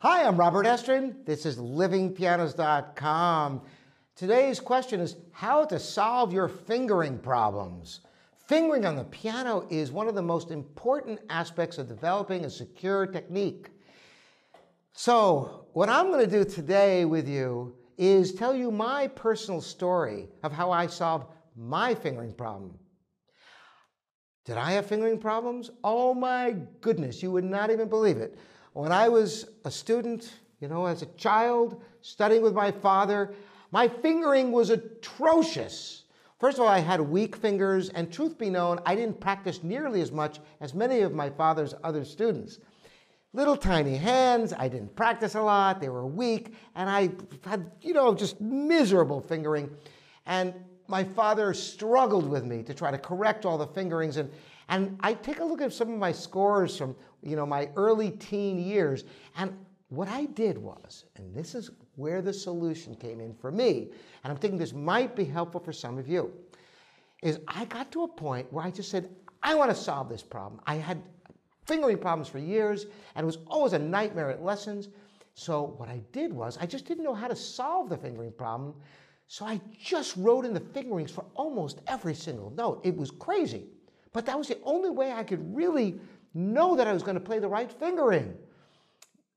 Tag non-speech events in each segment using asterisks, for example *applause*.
Hi, I'm Robert Estrin. This is livingpianos.com. Today's question is how to solve your fingering problems. Fingering on the piano is one of the most important aspects of developing a secure technique. So, what I'm going to do today with you is tell you my personal story of how I solved my fingering problem. Did I have fingering problems? Oh my goodness, you would not even believe it. When I was a student, you know, as a child, studying with my father, my fingering was atrocious. First of all, I had weak fingers, and truth be known, I didn't practice nearly as much as many of my father's other students. Little tiny hands, I didn't practice a lot, they were weak, and I had, you know, just miserable fingering. And my father struggled with me to try to correct all the fingerings, and, and I take a look at some of my scores from you know my early teen years, and what I did was, and this is where the solution came in for me, and I'm thinking this might be helpful for some of you, is I got to a point where I just said, I want to solve this problem. I had fingering problems for years, and it was always a nightmare at lessons. So what I did was, I just didn't know how to solve the fingering problem. So I just wrote in the fingerings for almost every single note. It was crazy. But that was the only way I could really know that I was going to play the right fingering.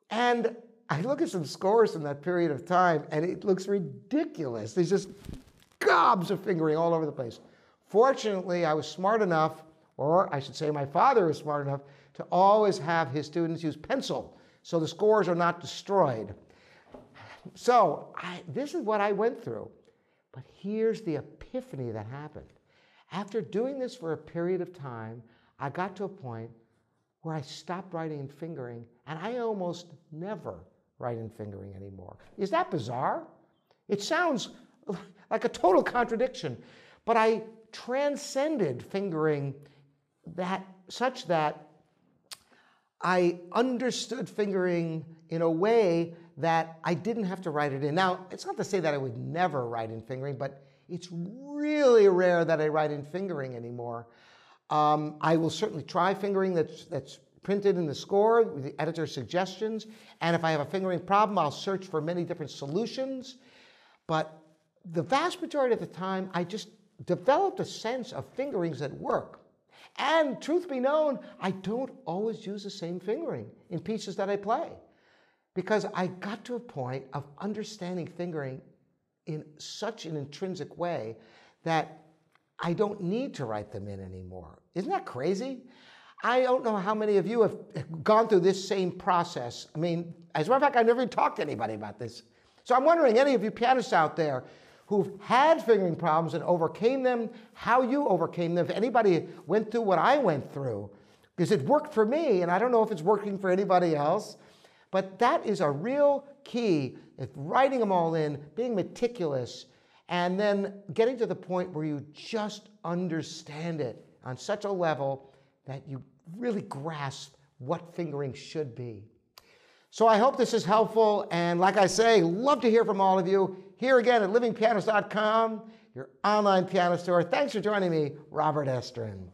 And I look at some scores from that period of time, and it looks ridiculous. There's just gobs of fingering all over the place. Fortunately, I was smart enough, or I should say my father was smart enough, to always have his students use pencil so the scores are not destroyed. So I, this is what I went through. But here's the epiphany that happened. After doing this for a period of time, I got to a point where I stopped writing and fingering and I almost never write in fingering anymore. Is that bizarre? It sounds *laughs* like a total contradiction, but I transcended fingering that such that I understood fingering in a way that I didn't have to write it in. Now, it's not to say that I would never write in fingering, but it's really rare that I write in fingering anymore. Um, I will certainly try fingering that's, that's printed in the score with the editor's suggestions. And if I have a fingering problem, I'll search for many different solutions. But the vast majority of the time, I just developed a sense of fingerings that work. And truth be known, I don't always use the same fingering in pieces that I play because I got to a point of understanding fingering in such an intrinsic way that I don't need to write them in anymore. Isn't that crazy? I don't know how many of you have gone through this same process. I mean, as a matter of fact, I've never talked to anybody about this. So I'm wondering, any of you pianists out there who've had fingering problems and overcame them, how you overcame them, if anybody went through what I went through, because it worked for me, and I don't know if it's working for anybody else. But that is a real key, if writing them all in, being meticulous, and then getting to the point where you just understand it on such a level that you really grasp what fingering should be. So I hope this is helpful, and like I say, love to hear from all of you. Here again at livingpianos.com, your online piano store. Thanks for joining me, Robert Estrin.